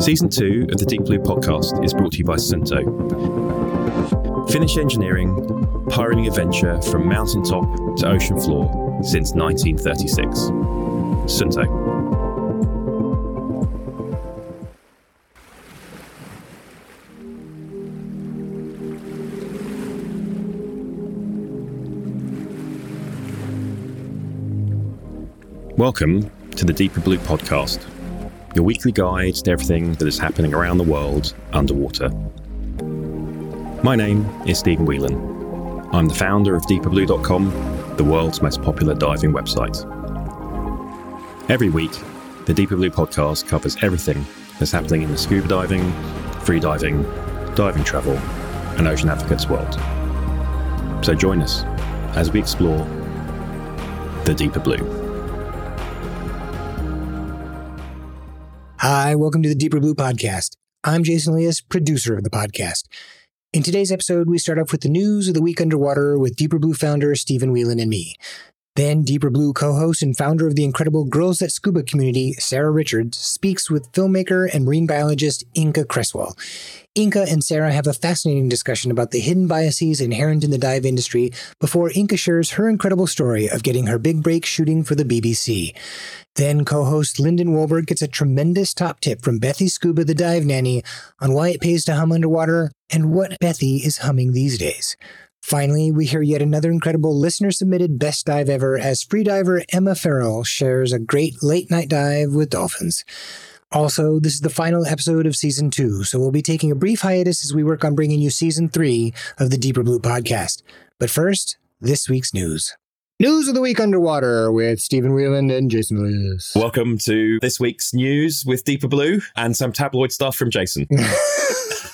Season 2 of the Deep Blue podcast is brought to you by Suunto. Finnish engineering, pioneering adventure from mountaintop to ocean floor since 1936. Suunto. Welcome to the Deeper Blue podcast, your weekly guide to everything that is happening around the world underwater. My name is Stephen Whelan. I'm the founder of deeperblue.com, the world's most popular diving website. Every week, the Deeper Blue podcast covers everything that's happening in the scuba diving, freediving, diving travel, and ocean advocates world. So join us as we explore the Deeper Blue. Hi, welcome to the Deeper Blue Podcast. I'm Jason Elias, producer of the podcast. In today's episode, we start off with the news of the week underwater with Deeper Blue founder Stephen Whelan and me. Then, Deeper Blue co host and founder of the incredible Girls That Scuba community, Sarah Richards, speaks with filmmaker and marine biologist Inka Cresswell. Inka and Sarah have a fascinating discussion about the hidden biases inherent in the dive industry before Inka shares her incredible story of getting her big break shooting for the BBC. Then co host Lyndon Wolberg gets a tremendous top tip from Bethy Scuba, the dive nanny, on why it pays to hum underwater and what Bethy is humming these days. Finally, we hear yet another incredible listener submitted best dive ever as freediver Emma Farrell shares a great late night dive with dolphins. Also, this is the final episode of season two, so we'll be taking a brief hiatus as we work on bringing you season three of the Deeper Blue podcast. But first, this week's news. News of the week underwater with Stephen Whelan and Jason Elias. Welcome to this week's news with Deeper Blue and some tabloid stuff from Jason.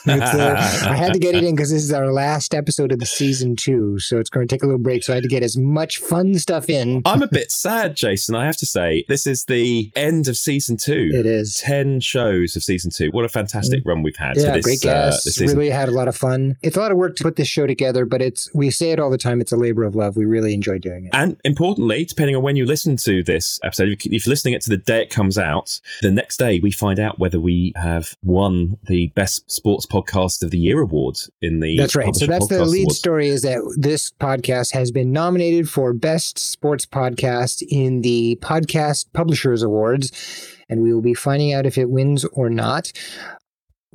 uh, I had to get it in because this is our last episode of the season two, so it's going to take a little break. So I had to get as much fun stuff in. I'm a bit sad, Jason. I have to say, this is the end of season two. It is ten shows of season two. What a fantastic run we've had. Yeah, this, great guests. Uh, really had a lot of fun. It's a lot of work to put this show together, but it's we say it all the time. It's a labor of love. We really enjoy doing it. And importantly, depending on when you listen to this episode, if you're listening it to the day it comes out, the next day we find out whether we have won the best sports podcast of the year award in the. That's right. So that's the lead Awards. story is that this podcast has been nominated for best sports podcast in the Podcast Publishers Awards, and we will be finding out if it wins or not.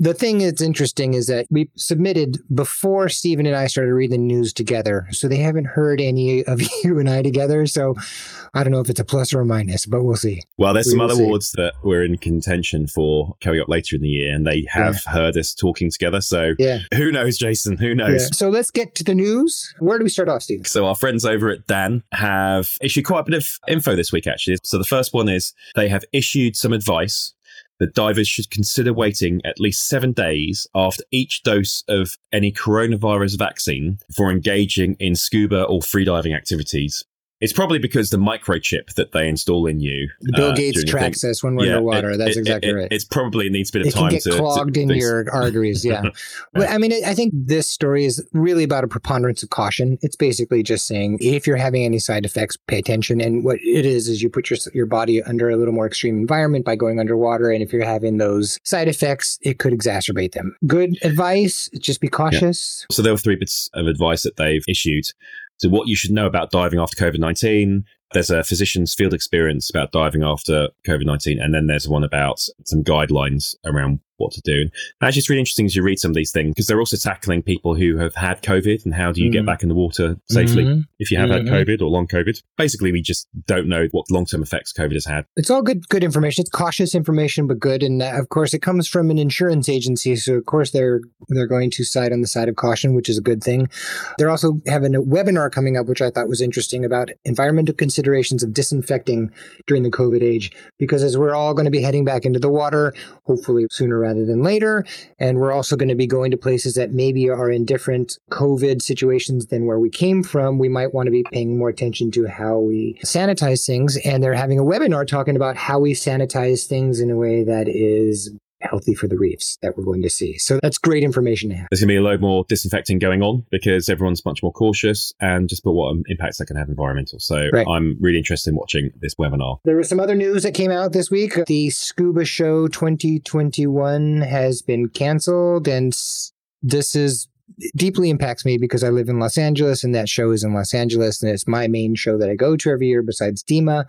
The thing that's interesting is that we submitted before Stephen and I started reading the news together. So they haven't heard any of you and I together. So I don't know if it's a plus or a minus, but we'll see. Well, there's We some other see. awards that we're in contention for coming up later in the year, and they have heard us talking together. So Yeah. who knows, Jason? Who yeah. knows? So let's get to the news. Where do we start off, Stephen? So our friends over at DAN have issued quite a bit of info this week, actually. So the first one is they have issued some advice that divers should consider waiting at least seven days after each dose of any coronavirus vaccine for engaging in scuba or freediving activities. It's probably because the microchip that they install in you. Bill uh, Gates tracks us when we're Yeah, underwater. it- That's it- exactly it- right. It's probably needs a bit of it can time get to to clogged into fix. your arteries. Yeah. but I mean, I think this story is really about a preponderance of caution. It's basically just saying if you're having any side effects, pay attention. And what it is, is you put your, your body under a little more extreme environment by going underwater. And if you're having those side effects, it could exacerbate them. Good advice. Just be cautious. So there were three bits of advice that they've issued. So what you should know about diving after COVID nineteen. There's a physician's field experience about diving after COVID nineteen, and then there's one about some guidelines around what to do. And actually, it's really interesting as you read some of these things because they're also tackling people who have had COVID and how do you get Mhm. back in the water safely Mhm. if you have Mhm. had COVID or long COVID. Basically, we just don't know what long term effects COVID has had. It's all good, good information. It's cautious information, but good. And uh, of course, it comes from an insurance agency, so of course they're they're going to side on the side of caution, which is a good thing. They're also having a webinar coming up, which I thought was interesting about environmental considerations of disinfecting during the COVID age, because as we're all going to be heading back into the water, hopefully sooner rather than later, and we're also going to be going to places that maybe are in different COVID situations than where we came from. We might want to be paying more attention to how we sanitize things. And they're having a webinar talking about how we sanitize things in a way that is healthy for the reefs that we're going to see. So that's great information to have. There's going to be a load more disinfecting going on because everyone's much more cautious and just put what um, impacts that can have environmental. So right. I'm really interested in watching this webinar. There was some other news that came out this week. The Scuba Show 2021 has been canceled and this is deeply impacts me because I live in Los Angeles and that show is in Los Angeles and it's my main show that I go to every year besides DEMA.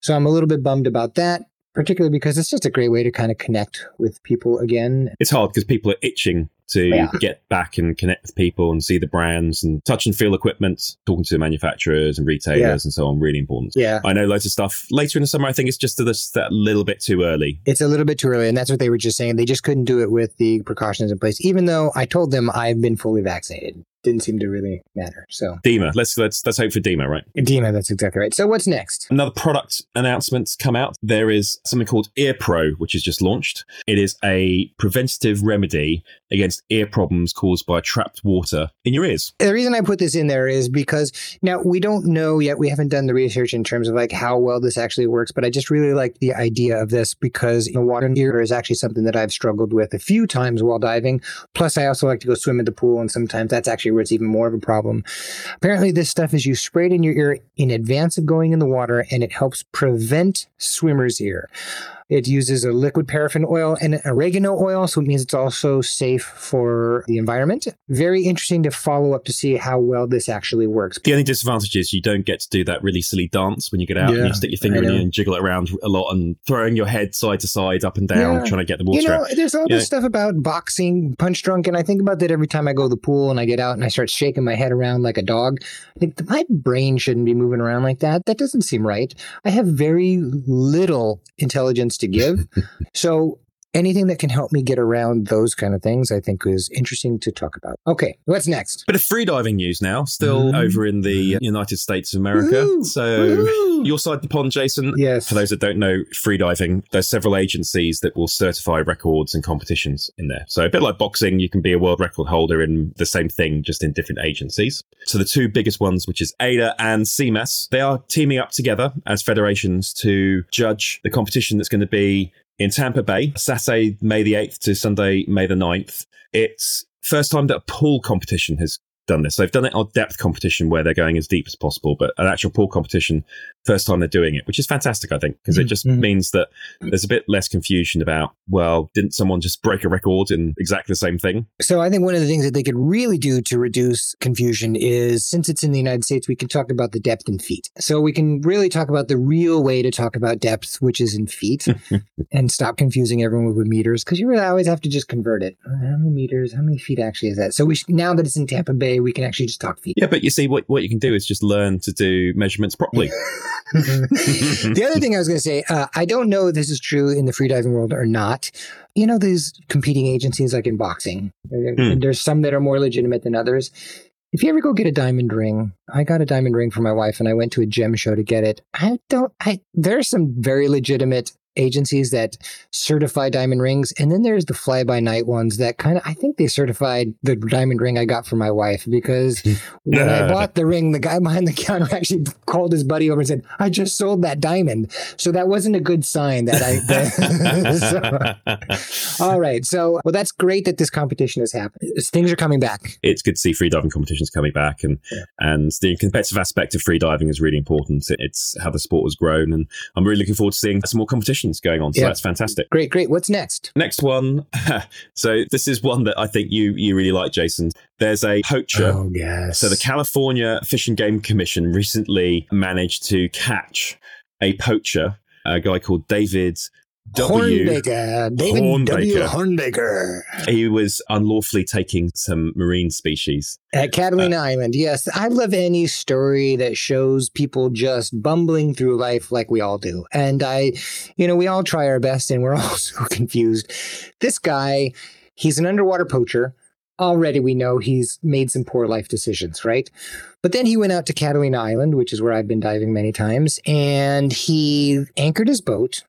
So I'm a little bit bummed about that particularly because it's just a great way to kind of connect with people again. It's hard because people are itching to yeah. get back and connect with people and see the brands and touch and feel equipment, talking to manufacturers and retailers yeah. and so on. Really important. Yeah. I know loads of stuff later in the summer. I think it's just this, that little bit too early. It's a little bit too early. And that's what they were just saying. They just couldn't do it with the precautions in place, even though I told them I've been fully vaccinated didn't seem to really matter. So DEMA, let's let's let's hope for DEMA, right? DEMA, that's exactly right. So what's next? Another product announcement's come out. There is something called Ear Pro, which is just launched. It is a preventative remedy against ear problems caused by trapped water in your ears. The reason I put this in there is because now we don't know yet. We haven't done the research in terms of like how well this actually works, but I just really like the idea of this because the water in ear is actually something that I've struggled with a few times while diving. Plus, I also like to go swim in the pool, and sometimes that's actually where it's even more of a problem. Apparently, this stuff is you spray it in your ear in advance of going in the water, and it helps prevent swimmer's ear. It uses a liquid paraffin oil and oregano oil, so it means it's also safe for the environment. Very interesting to follow up to see how well this actually works. The only disadvantage is you don't get to do that really silly dance when you get out yeah, and you stick your finger in and jiggle it around a lot and throwing your head side to side, up and down, yeah. trying to get the water. You know, out. there's all this stuff about boxing, punch drunk, and I think about that every time I go to the pool and I get out and I start shaking my head around like a dog. I think my brain shouldn't be moving around like that. That doesn't seem right. I have very little intelligence to give. so anything that can help me get around those kind of things, I think is interesting to talk about. Okay, what's next? Bit of freediving news now, still mm. over in the United States of America. Woo-hoo. So Woo-hoo. your side of the pond, Jason. Yes. For those that don't know, freediving, there's several agencies that will certify records and competitions in there. So a bit like boxing, you can be a world record holder in the same thing, just in different agencies. So the two biggest ones, which is AIDA and CMAS, they are teaming up together as federations to judge the competition that's going to be in Tampa Bay, Saturday, May the 8th to Sunday, May the 9th. It's first time that a pool competition has done this. They've done it on depth competition where they're going as deep as possible, but an actual pool competition, first time they're doing it, which is fantastic, I think, because it just mm-hmm. means that there's a bit less confusion about, well, didn't someone just break a record in exactly the same thing? So I think one of the things that they could really do to reduce confusion is since it's in the United States, we can talk about the depth in feet. So we can really talk about the real way to talk about depth, which is in feet, and stop confusing everyone with meters because you really always have to just convert it. How many meters? How many feet actually is that? So we sh- now that it's in Tampa Bay, we can actually just talk feet. Yeah, but you see, what, what you can do is just learn to do measurements properly. the other thing I was going to say, uh, I don't know if this is true in the freediving world or not. You know, these competing agencies like in boxing, mm. there's some that are more legitimate than others. If you ever go get a diamond ring, I got a diamond ring for my wife and I went to a gem show to get it. I don't, I, there's some very legitimate agencies that certify diamond rings. And then there's the fly by night ones that kind of, I think they certified the diamond ring I got for my wife because hmm. when I bought the ring, the guy behind the counter actually called his buddy over and said, I just sold that diamond. So that wasn't a good sign that I. so, all right. So, well, that's great that this competition has happened. Things are coming back. It's good to see free diving competitions coming back. And, yeah. and the competitive aspect of free diving is really important. It's how the sport has grown. And I'm really looking forward to seeing some more competition competitions going on. So yeah. that's fantastic. Great, great. What's next? Next one. so this is one that I think you you really like, Jason. There's a poacher. Oh yes. So the California Fish and Game Commission recently managed to catch a poacher, a guy called David W. Hornbaker, David Hornbaker. W. Hornbaker. He was unlawfully taking some marine species at Catalina uh, Island. Yes, I love any story that shows people just bumbling through life like we all do. And I, you know, we all try our best, and we're all so confused. This guy, he's an underwater poacher. Already, we know he's made some poor life decisions, right? But then he went out to Catalina Island, which is where I've been diving many times, and he anchored his boat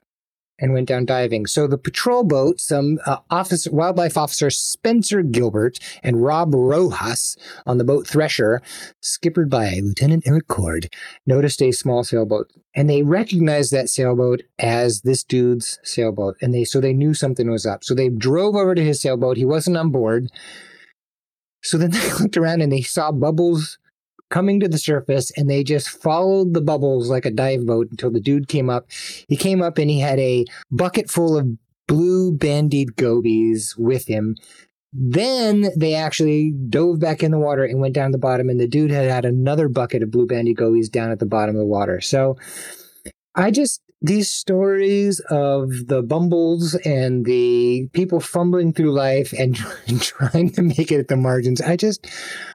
and went down diving. So the patrol boat, some uh, officer, wildlife officer Spencer Gilbert and Rob Rojas on the boat Thresher, skippered by Lieutenant Eric Cord, noticed a small sailboat and they recognized that sailboat as this dude's sailboat. And they, so they knew something was up. So they drove over to his sailboat. He wasn't on board. So then they looked around and they saw bubbles coming to the surface and they just followed the bubbles like a dive boat until the dude came up. He came up and he had a bucket full of blue banded gobies with him. Then they actually dove back in the water and went down the bottom, and the dude had had another bucket of blue banded gobies down at the bottom of the water. So I just, these stories of the bumbles and the people fumbling through life and trying to make it at the margins, I just,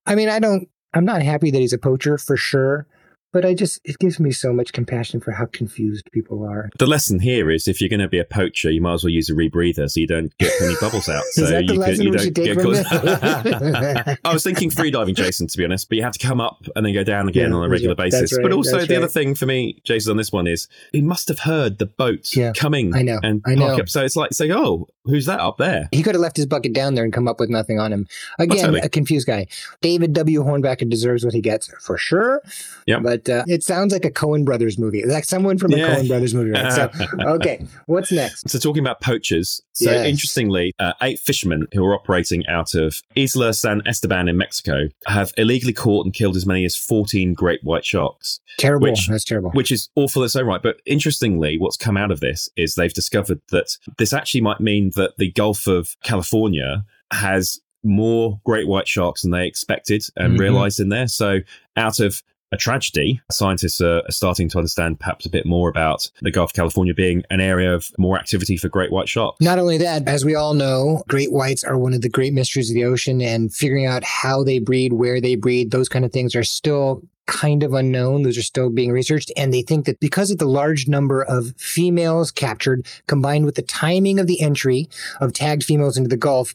I mean, I don't, I'm not happy that he's a poacher for sure. But I just, it gives me so much compassion for how confused people are. The lesson here is if you're going to be a poacher, you might as well use a rebreather so you don't get any bubbles out. So is that the you, lesson you don't get? I was thinking freediving, Jason, to be honest, but you have to come up and then go down again Yeah, on a regular that's basis. right, but also, the other thing for me, Jason, on this one is he must have heard the boat Yeah, coming I know, and I know. up. So it's like saying, oh, who's that up there? He could have left his bucket down there and come up with nothing on him. Again, a confused guy. David W. Hornbacker deserves what he gets for sure. Yep. But uh, it sounds like a Coen Brothers movie, like someone from a Yeah. Coen Brothers movie. Right? So, okay, what's next? So, talking about poachers. So, Yes. interestingly, uh, eight fishermen who are operating out of Isla San Esteban in Mexico have illegally caught and killed as many as 14 great white sharks, Terrible. Which- That's terrible. which is awful its own right. But interestingly, what's come out of this is they've discovered that this actually might mean that the Gulf of California has more great white sharks than they expected and Mhm. realized in there. So, out of a tragedy, scientists are starting to understand perhaps a bit more about the Gulf of California being an area of more activity for great white sharks. Not only that, as we all know, great whites are one of the great mysteries of the ocean, and figuring out how they breed, where they breed, those kind of things are still kind of unknown. Those are still being researched. And they think that because of the large number of females captured, combined with the timing of the entry of tagged females into the Gulf,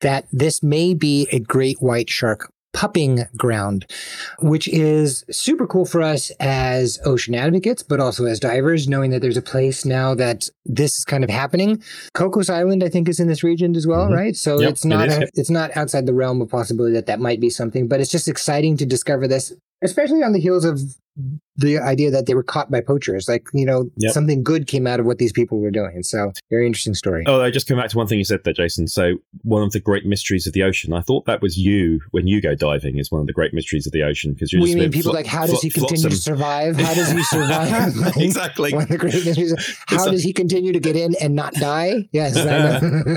that this may be a great white shark pupping ground, which is super cool for us as ocean advocates, but also as divers, knowing that there's a place now that this is kind of happening. Cocos Island, I think, is in this region as well, Mhm. right? So Yep, it's not it it's not outside the realm of possibility that that might be something, but it's just exciting to discover this, especially on the heels of the idea that they were caught by poachers. Like you know, Yep. something good came out of what these people were doing. So very interesting story. Oh, I just come back to one thing you said there, Jason. So, one of the great mysteries of the ocean. I thought that was you when you go diving. Is one of the great mysteries of the ocean because just mean people flo- like how does he continue to survive? How does he survive? Like, exactly. One of the great mysteries. How It's does he continue to get in and not die? Yes, I know.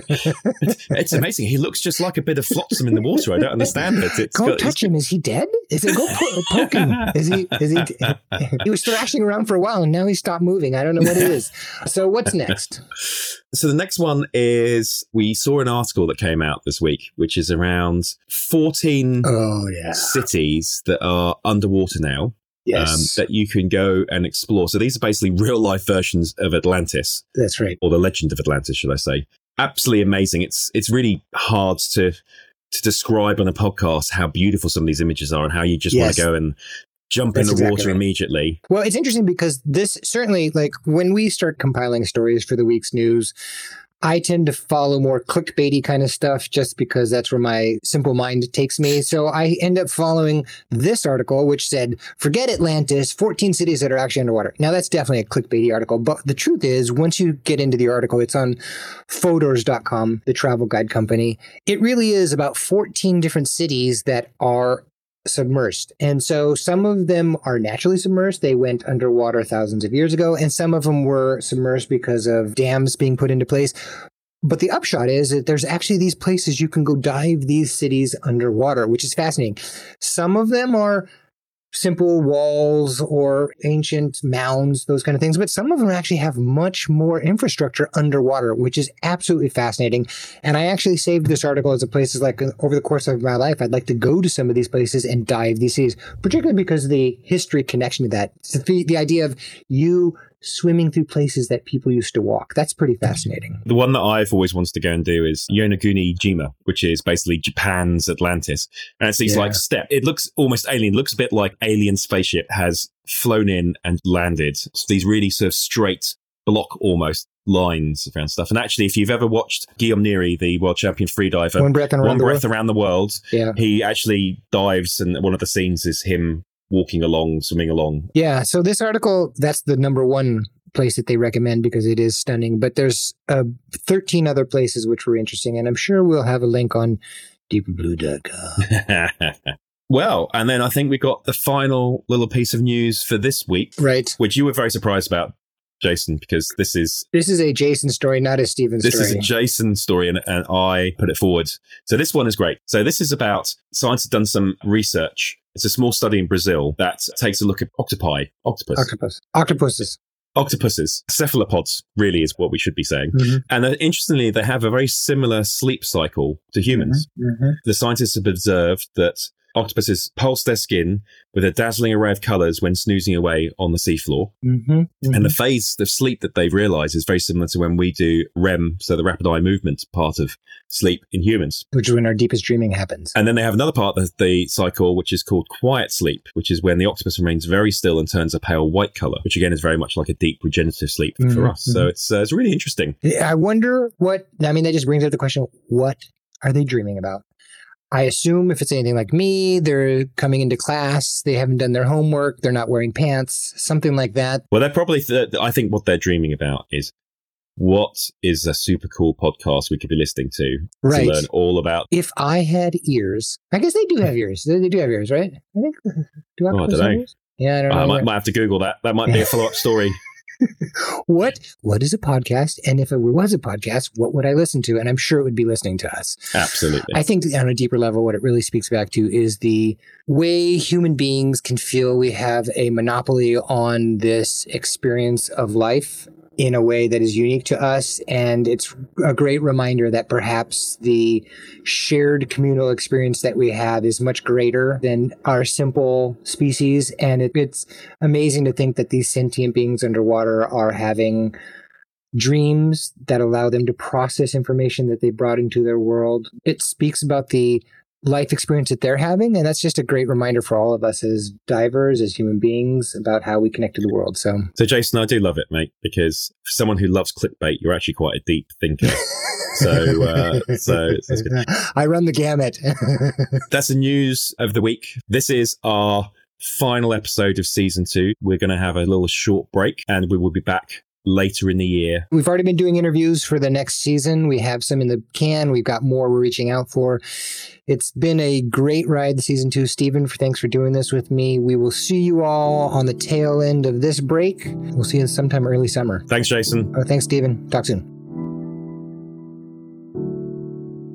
it's amazing. He looks just like a bit of flotsam in the water. I don't understand it. It's go got- touch him. Is he dead? Is it go po- poke him? Is he? Is he? He was thrashing around for a while, and now he stopped moving. I don't know what it is. So what's next? So the next one is we saw an article that came out this week, which is around 14 Oh yeah, cities that are underwater now yes, um, that you can go and explore. So these are basically real life versions of Atlantis. that's right. or the legend of Atlantis, should I say? Absolutely amazing. It's it's really hard to to describe on a podcast how beautiful some of these images are and how you just want to go and jump That's in the exactly water right. immediately. Well, it's interesting because this certainly, like, when we start compiling stories for the week's news, I tend to follow more clickbaity kind of stuff just because that's where my simple mind takes me. So I end up following this article, which said, forget Atlantis, 14 cities that are actually underwater. Now, that's definitely a clickbaity article. But the truth is, once you get into the article, it's on Fodors.com, the travel guide company. It really is about 14 different cities that are submersed. And so some of them are naturally submersed. They went underwater thousands of years ago, and some of them were submersed because of dams being put into place. But the upshot is that there's actually these places you can go dive these cities underwater, which is fascinating. Some of them are simple walls or ancient mounds, those kind of things, but some of them actually have much more infrastructure underwater, which is absolutely fascinating. And I actually saved this article as a places like uh, over the course of my life, I'd like to go to some of these places and dive these seas, particularly because of the history connection to that. The, the idea of you swimming through places that people used to walk. That's pretty fascinating. The one that I've always wanted to go and do is Yonaguni Jima, which is basically Japan's Atlantis. And it's these Yeah. like step. It looks almost alien. It looks a bit like alien spaceship has flown in and landed. So these really sort of straight block almost lines around stuff. And actually, if you've ever watched Guillaume Néry, the world champion freediver, One breath and One around the Breath world. Around the World, Yeah. he actually dives, and one of the scenes is him walking along, swimming along. Yeah. So this article, that's the number one place that they recommend because it is stunning. But there's uh, 13 other places which were interesting, and I'm sure we'll have a link on deepblue.com. well, and then I think we got the final little piece of news for this week, right? Which you were very surprised about, Jason, because this is this is a Jason story, not a Steven this story. is a Jason story, and, and I put it forward. So this one is great. So this is about science has done some research. It's a small study in Brazil that takes a look at octopi, octopus, octopus, octopuses. Octopuses, cephalopods, really is what we should be saying. Mm-hmm. And uh, interestingly, they have a very similar sleep cycle to humans. Mm-hmm. Mm-hmm. The scientists have observed that octopuses pulse their skin with a dazzling array of colors when snoozing away on the seafloor. Mm-hmm, mm-hmm. And the phase of sleep that they've realized is very similar to when we do REM, so the rapid eye movement part of sleep in humans. Which is when our deepest dreaming happens. And then they have another part of the cycle, which is called quiet sleep, which is when the octopus remains very still and turns a pale white color, which again is very much like a deep regenerative sleep mm-hmm, for us. So it's, uh, it's really interesting. I wonder what, I mean, that just brings up the question what are they dreaming about? I assume if it's anything like me, they're coming into class, they haven't done their homework, they're not wearing pants, something like that. Well, they're probably, th- I think what they're dreaming about is what is a super cool podcast we could be listening to right. to learn all about. If I had ears, I guess they do have ears. They, do have ears, right? I think. Do oh, I don't know. Ears? Yeah, I don't know. I might, might have to Google that. That might be a follow up story. what what is a podcast? And if it was a podcast, what would I listen to? And I'm sure it would be listening to us. Absolutely. I think on a deeper level, what it really speaks back to is the way human beings can feel we have a monopoly on this experience of life in a way that is unique to us. And it's a great reminder that perhaps the shared communal experience that we have is much greater than our simple species. And it, it's amazing to think that these sentient beings underwater are having dreams that allow them to process information that they brought into their world. It speaks about the life experience that they're having. And that's just a great reminder for all of us as divers, as human beings, about how we connect to the world. So, so Jason, I do love it, mate, because for someone who loves clickbait, you're actually quite a deep thinker. so, uh, so I run the gamut. that's the news of the week. This is our final episode of season two. We're going to have a little short break and we will be back later in the year. We've already been doing interviews for the next season. We have some in the can. We've got more we're reaching out for. It's been a great ride, the season two. Stephen, thanks for doing this with me. We will see you all on the tail end of this break. We'll see you sometime early summer. Thanks, Jason. Oh, thanks, Stephen. Talk soon.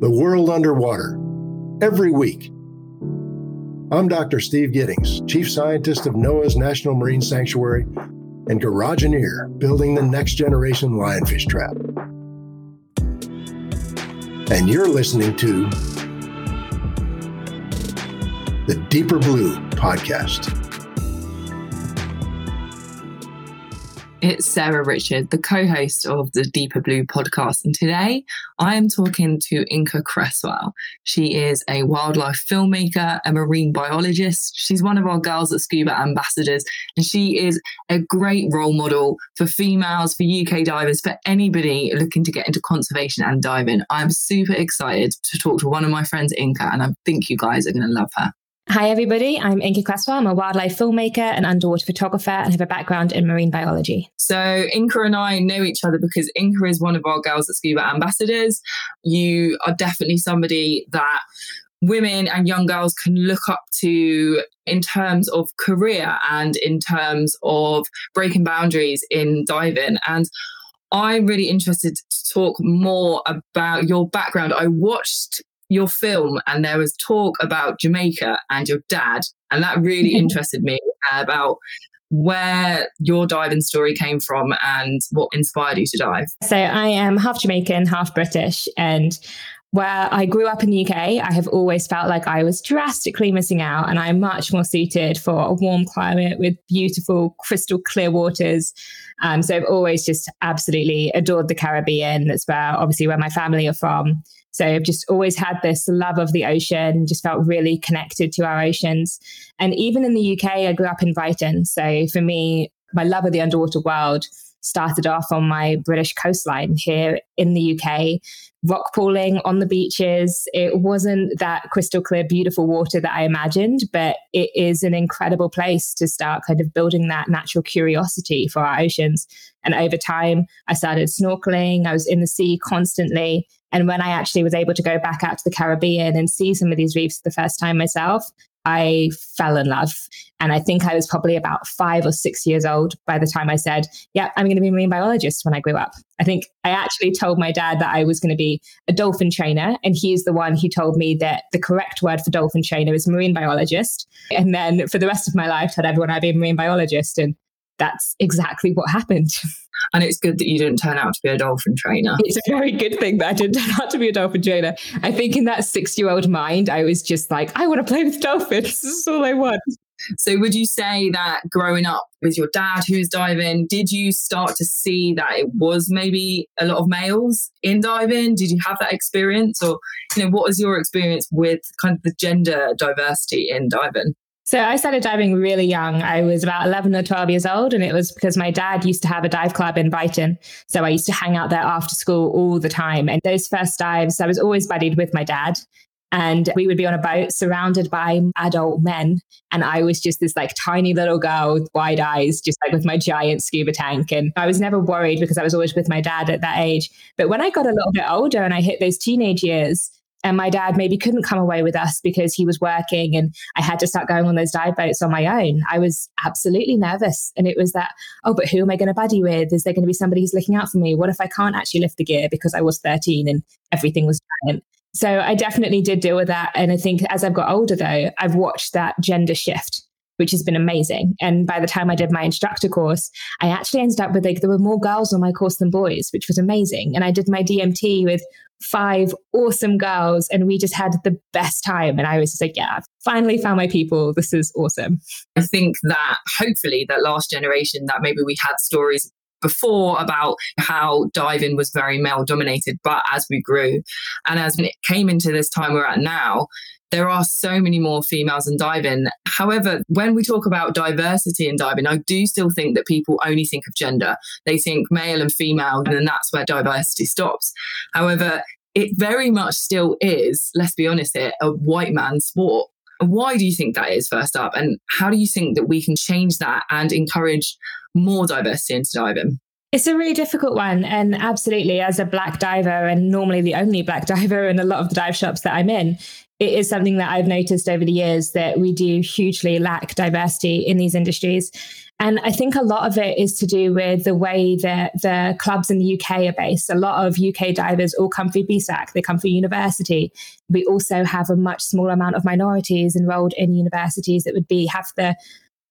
The World Underwater, every week. I'm Dr. Steve Gittings, Chief Scientist of NOAA's National Marine Sanctuary and Garageneer, building the next generation lionfish trap. And you're listening to the Deeper Blue Podcast. It's Sarah Richard, the co host of the Deeper Blue podcast. And today I am talking to Inka Cresswell. She is a wildlife filmmaker, a marine biologist. She's one of our Girls That Scuba ambassadors, and she is a great role model for females, for UK divers, for anybody looking to get into conservation and diving. I'm super excited to talk to one of my friends, Inka, and I think you guys are going to love her. Hi, everybody. I'm Inka Cresswell. I'm a wildlife filmmaker and underwater photographer and have a background in marine biology. So, Inka and I know each other because Inka is one of our Girls That Scuba ambassadors. You are definitely somebody that women and young girls can look up to in terms of career and in terms of breaking boundaries in diving. And I'm really interested to talk more about your background. I watched your film and there was talk about Jamaica and your dad. And that really interested me uh, about where your diving story came from and what inspired you to dive. So I am half Jamaican, half British. And where I grew up in the UK, I have always felt like I was drastically missing out, and I'm much more suited for a warm climate with beautiful, crystal clear waters. Um, so I've always just absolutely adored the Caribbean. That's where, obviously, where my family are from. So I've just always had this love of the ocean, just felt really connected to our oceans. And even in the UK, I grew up in Brighton. So for me, my love of the underwater world started off on my British coastline here in the UK, rock pooling on the beaches. It wasn't that crystal clear, beautiful water that I imagined, but it is an incredible place to start kind of building that natural curiosity for our oceans. And over time, I started snorkeling. I was in the sea constantly. And when I actually was able to go back out to the Caribbean and see some of these reefs for the first time myself, I fell in love. And I think I was probably about five or six years old by the time I said, Yeah, I'm going to be a marine biologist when I grew up. I think I actually told my dad that I was going to be a dolphin trainer. And he's the one who told me that the correct word for dolphin trainer is marine biologist. And then for the rest of my life, told everyone I'd be a marine biologist. And that's exactly what happened. And it's good that you didn't turn out to be a dolphin trainer. It's a very good thing that I didn't turn out to be a dolphin trainer. I think in that six year old mind, I was just like, I want to play with dolphins. This is all I want. So, would you say that growing up with your dad who's diving, did you start to see that it was maybe a lot of males in diving? Did you have that experience? Or, you know, what was your experience with kind of the gender diversity in diving? So I started diving really young. I was about 11 or 12 years old, and it was because my dad used to have a dive club in Brighton. So I used to hang out there after school all the time. And those first dives, I was always buddied with my dad. And we would be on a boat surrounded by adult men. And I was just this like tiny little girl with wide eyes, just like with my giant scuba tank. And I was never worried because I was always with my dad at that age. But when I got a little bit older and I hit those teenage years, and my dad maybe couldn't come away with us because he was working and I had to start going on those dive boats on my own. I was absolutely nervous. And it was that, oh, but who am I going to buddy with? Is there going to be somebody who's looking out for me? What if I can't actually lift the gear because I was 13 and everything was giant? So I definitely did deal with that. And I think as I've got older, though, I've watched that gender shift which has been amazing. And by the time I did my instructor course, I actually ended up with like there were more girls on my course than boys, which was amazing. And I did my DMT with five awesome girls and we just had the best time. And i was just like yeah i've finally found my people. This is awesome. I think that hopefully that last generation that maybe we had stories before about how diving was very male dominated but as we grew and as it came into this time we're at now there are so many more females in diving. However, when we talk about diversity in diving, I do still think that people only think of gender. They think male and female, and then that's where diversity stops. However, it very much still is, let's be honest here, a white man sport. Why do you think that is, first up? And how do you think that we can change that and encourage more diversity into diving? It's a really difficult one. And absolutely, as a black diver, and normally the only black diver in a lot of the dive shops that I'm in, it is something that I've noticed over the years that we do hugely lack diversity in these industries. And I think a lot of it is to do with the way that the clubs in the UK are based. A lot of UK divers all come through BSAC, they come through university. We also have a much smaller amount of minorities enrolled in universities that would be have the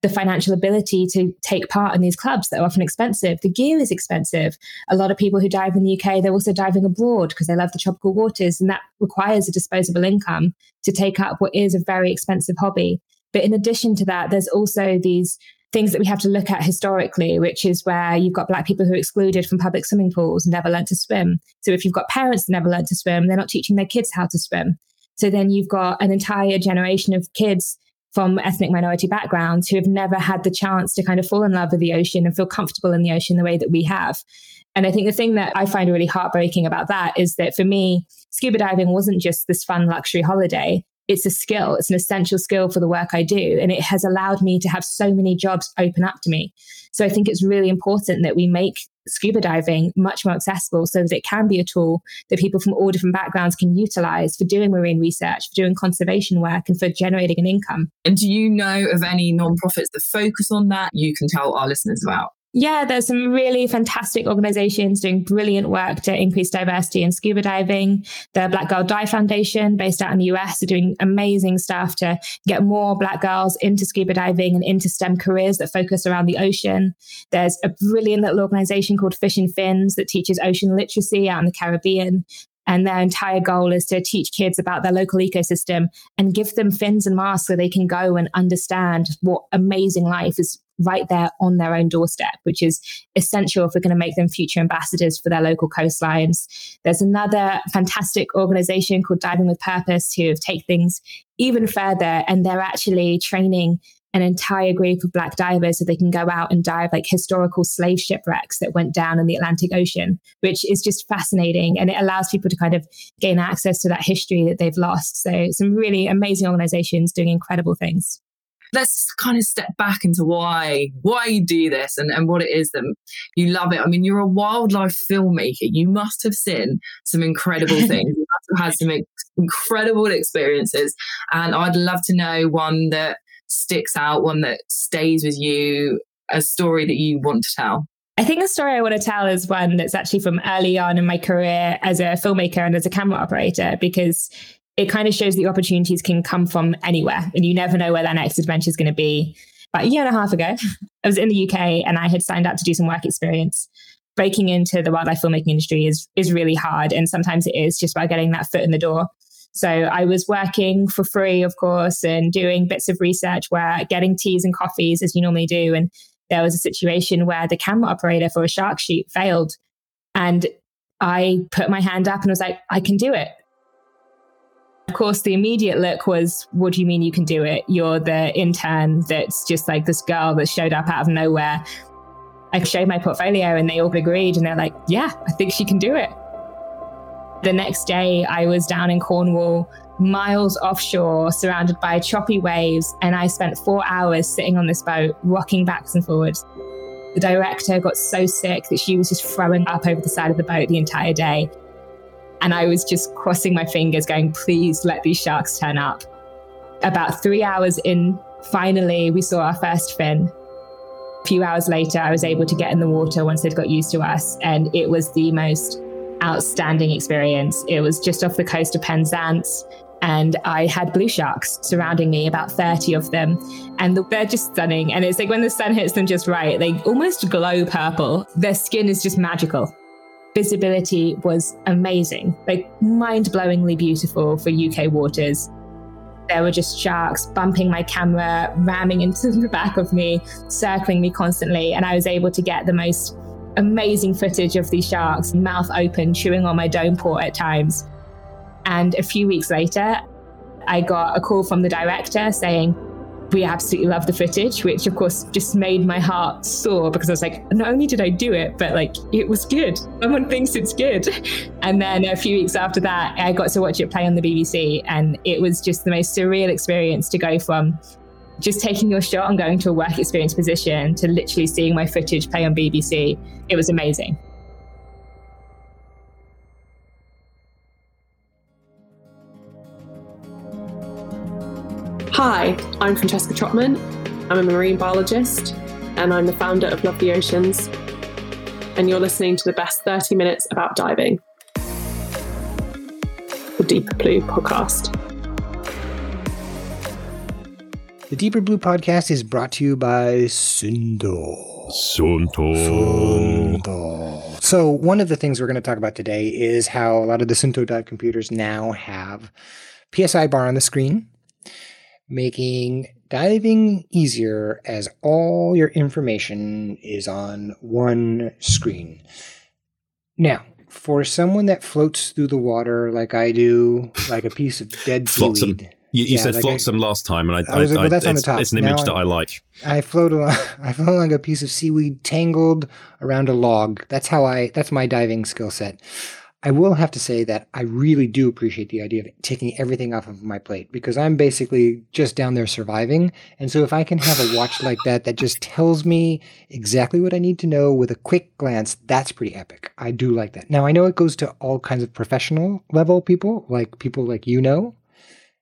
the financial ability to take part in these clubs that are often expensive. The gear is expensive. A lot of people who dive in the UK, they're also diving abroad because they love the tropical waters, and that requires a disposable income to take up what is a very expensive hobby. But in addition to that, there's also these things that we have to look at historically, which is where you've got black people who are excluded from public swimming pools and never learned to swim. So if you've got parents that never learned to swim, they're not teaching their kids how to swim. So then you've got an entire generation of kids from ethnic minority backgrounds who have never had the chance to kind of fall in love with the ocean and feel comfortable in the ocean the way that we have. And I think the thing that I find really heartbreaking about that is that for me, scuba diving wasn't just this fun luxury holiday. It's a skill, it's an essential skill for the work I do. And it has allowed me to have so many jobs open up to me. So I think it's really important that we make scuba diving much more accessible so that it can be a tool that people from all different backgrounds can utilize for doing marine research, for doing conservation work, and for generating an income. And do you know of any nonprofits that focus on that you can tell our listeners about? Yeah, there's some really fantastic organizations doing brilliant work to increase diversity in scuba diving. The Black Girl Dive Foundation, based out in the US, are doing amazing stuff to get more Black girls into scuba diving and into STEM careers that focus around the ocean. There's a brilliant little organization called Fish and Fins that teaches ocean literacy out in the Caribbean. And their entire goal is to teach kids about their local ecosystem and give them fins and masks so they can go and understand what amazing life is right there on their own doorstep, which is essential if we're going to make them future ambassadors for their local coastlines. There's another fantastic organization called Diving with Purpose who have taken things even further and they're actually training an entire group of black divers so they can go out and dive like historical slave shipwrecks that went down in the Atlantic Ocean, which is just fascinating. And it allows people to kind of gain access to that history that they've lost. So some really amazing organizations doing incredible things let's kind of step back into why why you do this and, and what it is that you love it. I mean, you're a wildlife filmmaker. You must have seen some incredible things. You must have had some incredible experiences. And I'd love to know one that sticks out, one that stays with you, a story that you want to tell. I think the story I want to tell is one that's actually from early on in my career as a filmmaker and as a camera operator, because it kind of shows the opportunities can come from anywhere and you never know where that next adventure is going to be. About a year and a half ago, I was in the UK and I had signed up to do some work experience. Breaking into the wildlife filmmaking industry is is really hard, and sometimes it is just by getting that foot in the door. So I was working for free, of course, and doing bits of research where getting teas and coffees as you normally do. And there was a situation where the camera operator for a shark shoot failed. And I put my hand up and was like, I can do it. Of course, the immediate look was, What do you mean you can do it? You're the intern that's just like this girl that showed up out of nowhere. I showed my portfolio and they all agreed and they're like, Yeah, I think she can do it. The next day, I was down in Cornwall, miles offshore, surrounded by choppy waves, and I spent four hours sitting on this boat, rocking backwards and forwards. The director got so sick that she was just throwing up over the side of the boat the entire day. And I was just crossing my fingers, going, please let these sharks turn up. About three hours in, finally, we saw our first fin. A few hours later, I was able to get in the water once they'd got used to us. And it was the most outstanding experience. It was just off the coast of Penzance. And I had blue sharks surrounding me, about 30 of them. And they're just stunning. And it's like when the sun hits them just right, they almost glow purple. Their skin is just magical visibility was amazing, like mind blowingly beautiful for UK waters. There were just sharks bumping my camera, ramming into the back of me, circling me constantly. And I was able to get the most amazing footage of these sharks, mouth open, chewing on my dome port at times. And a few weeks later, I got a call from the director saying, we absolutely loved the footage, which of course just made my heart soar because I was like, not only did I do it, but like it was good. Someone thinks it's good. And then a few weeks after that, I got to watch it play on the BBC. And it was just the most surreal experience to go from just taking your shot and going to a work experience position to literally seeing my footage play on BBC. It was amazing. Hi, I'm Francesca Trotman. I'm a marine biologist and I'm the founder of Love the Oceans. And you're listening to the best 30 minutes about diving, the Deeper Blue podcast. The Deeper Blue podcast is brought to you by Suunto. Suunto. Suunto. So, one of the things we're going to talk about today is how a lot of the Suunto dive computers now have PSI bar on the screen making diving easier as all your information is on one screen. Now, for someone that floats through the water like I do, like a piece of dead seaweed. You, you yeah, said like flotsam I, last time, and I, I, was, I, that's on the top. it's an image now that I, I like. I float along. I float along a piece of seaweed tangled around a log. That's how I. That's my diving skill set. I will have to say that I really do appreciate the idea of taking everything off of my plate because I'm basically just down there surviving. And so if I can have a watch like that that just tells me exactly what I need to know with a quick glance, that's pretty epic. I do like that. Now I know it goes to all kinds of professional level people, like people like you know,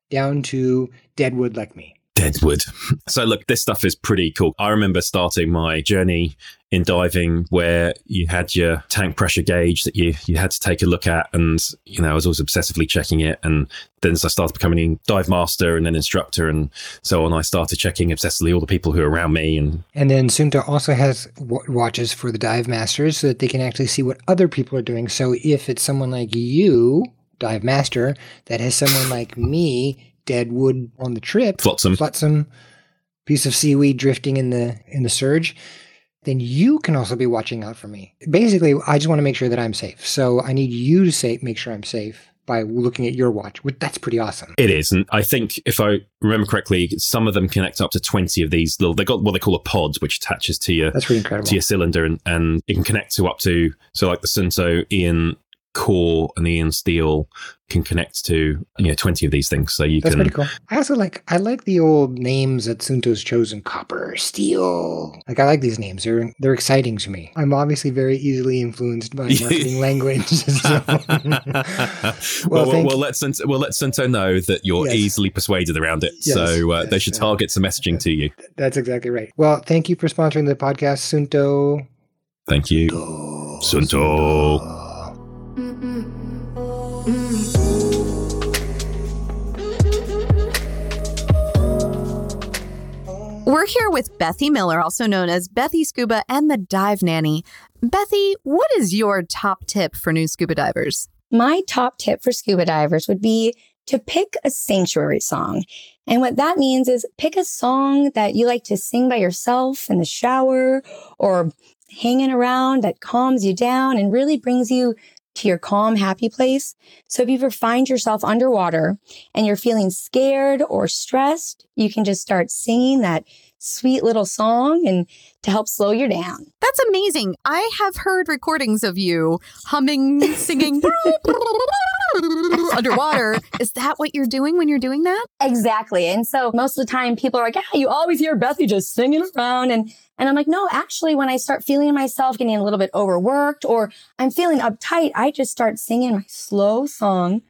down to Deadwood like me. Deadwood. So, look, this stuff is pretty cool. I remember starting my journey in diving where you had your tank pressure gauge that you, you had to take a look at. And, you know, I was always obsessively checking it. And then as I started becoming dive master and then instructor and so on, I started checking obsessively all the people who are around me. And, and then Suunto also has watches for the dive masters so that they can actually see what other people are doing. So if it's someone like you, dive master, that has someone like me dead wood on the trip, flotsam, flotsam, piece of seaweed drifting in the in the surge, then you can also be watching out for me. Basically, I just want to make sure that I'm safe. So I need you to say make sure I'm safe by looking at your watch. That's pretty awesome. It is, and I think if I remember correctly, some of them connect up to twenty of these little. They got what they call a pod, which attaches to your That's pretty incredible. to your cylinder, and, and it can connect to up to so like the Suunto EON core and the EON Steel can connect to you know twenty of these things. So you That's can pretty cool. I also like I like the old names that Suunto's chosen: copper, steel. Like I like these names. They're they're exciting to me. I'm obviously very easily influenced by marketing language. so- well, well, we'll let Suunto, we'll let Suunto know that you're Yes. easily persuaded around it. Yes, so uh, they should target some messaging to you. That's exactly right. Well, thank you for sponsoring the podcast, Suunto. Thank you, Suunto. We're here with Bethy Miller, also known as Bethy Scuba and the Dive Nanny. Bethy, what is your top tip for new scuba divers? My top tip for scuba divers would be to pick a sanctuary song. And what that means is pick a song that you like to sing by yourself in the shower or hanging around that calms you down and really brings you to your calm, happy place. So if you ever find yourself underwater and you're feeling scared or stressed, you can just start singing that sweet little song and to help slow you down. That's amazing. I have heard recordings of you humming, singing underwater. Is that what you're doing when you're doing that? Exactly. And so most of the time people are like, yeah, you always hear Bethy just singing around. And, and I'm like, no, actually, when I start feeling myself getting a little bit overworked or I'm feeling uptight, I just start singing my slow song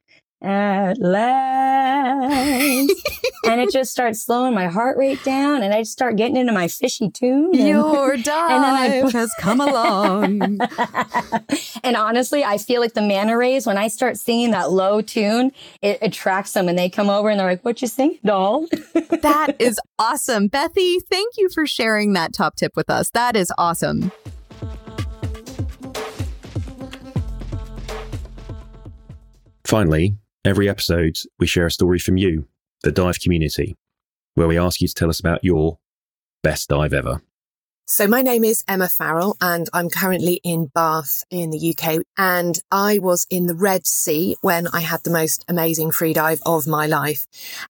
at last. and it just starts slowing my heart rate down and I just start getting into my fishy tune. and- Your then I- dive has come along. and honestly, I feel like the manta rays, when I start singing that low tune, it attracts them and they come over and they're like, what you sing, doll? that is awesome. Bethy, thank you for sharing that top tip with us. That is awesome. Finally, every episode we share a story from you, the dive community, where we ask you to tell us about your best dive ever. So my name is Emma Farrell and I'm currently in Bath in the UK. And I was in the Red Sea when I had the most amazing free dive of my life.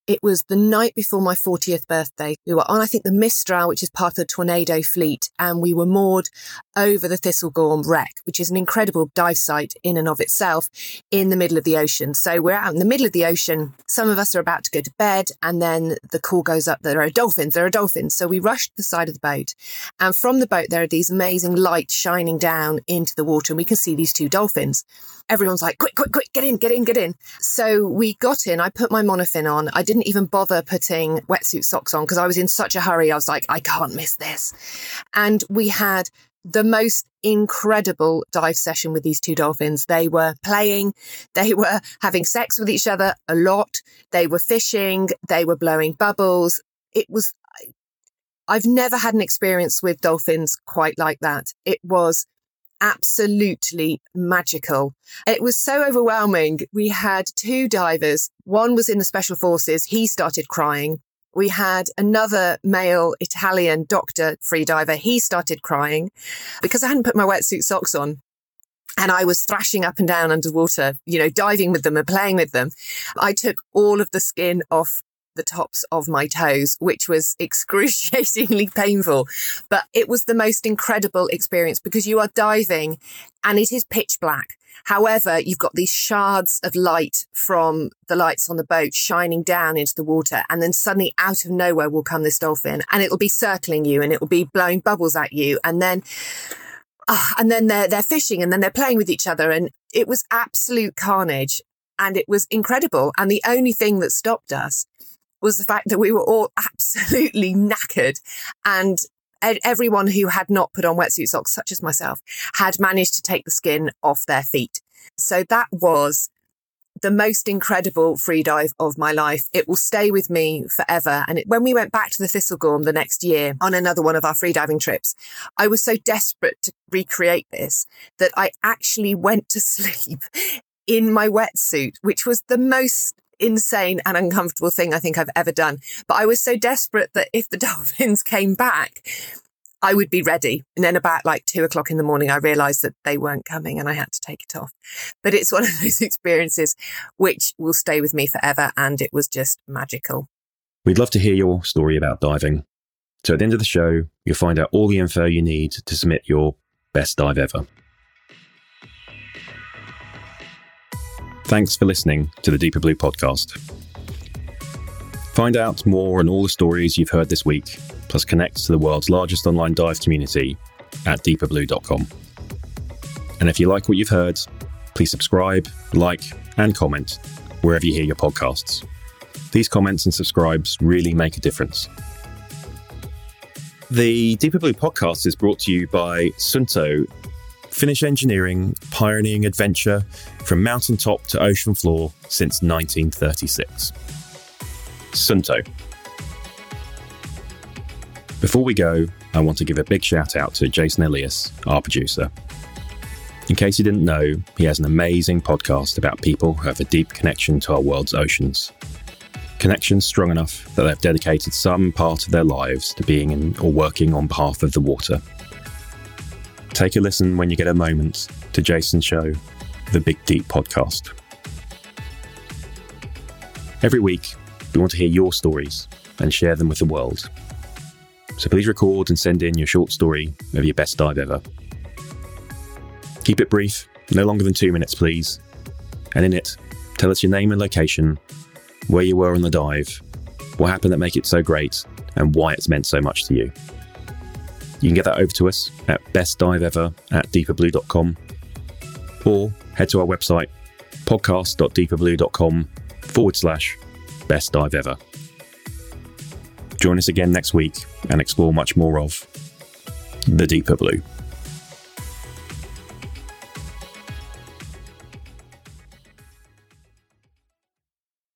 It was the night before my 40th birthday. We were on, I think, the Mistral, which is part of the Tornado fleet. And we were moored over the Thistlegorm wreck, which is an incredible dive site in and of itself in the middle of the ocean. So we're out in the middle of the ocean. Some of us are about to go to bed and then the call goes up. There are dolphins. There are dolphins. So we rushed to the side of the boat and from the boat, there are these amazing lights shining down into the water, and we can see these two dolphins. Everyone's like, quick, quick, quick, get in, get in, get in. So we got in. I put my monofin on. I didn't even bother putting wetsuit socks on because I was in such a hurry. I was like, I can't miss this. And we had the most incredible dive session with these two dolphins. They were playing, they were having sex with each other a lot, they were fishing, they were blowing bubbles. It was I've never had an experience with dolphins quite like that. It was absolutely magical. It was so overwhelming. We had two divers. One was in the special forces. He started crying. We had another male Italian doctor freediver. He started crying because I hadn't put my wetsuit socks on. And I was thrashing up and down underwater, you know, diving with them and playing with them. I took all of the skin off the tops of my toes, which was excruciatingly painful. But it was the most incredible experience because you are diving and it is pitch black. However, you've got these shards of light from the lights on the boat shining down into the water. And then suddenly out of nowhere will come this dolphin and it'll be circling you and it will be blowing bubbles at you. And then, ah, and then they're, they're fishing and then they're playing with each other. And it was absolute carnage and it was incredible. And the only thing that stopped us was the fact that we were all absolutely knackered and everyone who had not put on wetsuit socks, such as myself, had managed to take the skin off their feet. So that was the most incredible free dive of my life. It will stay with me forever. And it, when we went back to the Thistlegorm the next year on another one of our free diving trips, I was so desperate to recreate this that I actually went to sleep in my wetsuit, which was the most insane and uncomfortable thing I think I've ever done. But I was so desperate that if the dolphins came back, I would be ready. And then about like two o'clock in the morning, I realized that they weren't coming and I had to take it off. But it's one of those experiences which will stay with me forever. And it was just magical. We'd love to hear your story about diving. So at the end of the show, you'll find out all the info you need to submit your best dive ever. Thanks for listening to the Deeper Blue podcast. Find out more on all the stories you've heard this week, plus connect to the world's largest online dive community at deeperblue.com. And if you like what you've heard, please subscribe, like, and comment wherever you hear your podcasts. These comments and subscribes really make a difference. The Deeper Blue podcast is brought to you by Suunto Finnish engineering, pioneering adventure from mountaintop to ocean floor since 1936. Suunto. Before we go, I want to give a big shout out to Jason Elias, our producer. In case you didn't know, he has an amazing podcast about people who have a deep connection to our world's oceans. Connections strong enough that they've dedicated some part of their lives to being in or working on behalf of the water. Take a listen when you get a moment to Jason's show, The Big Deep Podcast. Every week, we want to hear your stories and share them with the world. So please record and send in your short story of your best dive ever. Keep it brief, no longer than two minutes, please. And in it, tell us your name and location, where you were on the dive, what happened that make it so great, and why it's meant so much to you. You can get that over to us at bestdiveever at deeperblue.com or head to our website podcast.deeperblue.com forward slash best dive ever. Join us again next week and explore much more of the deeper blue.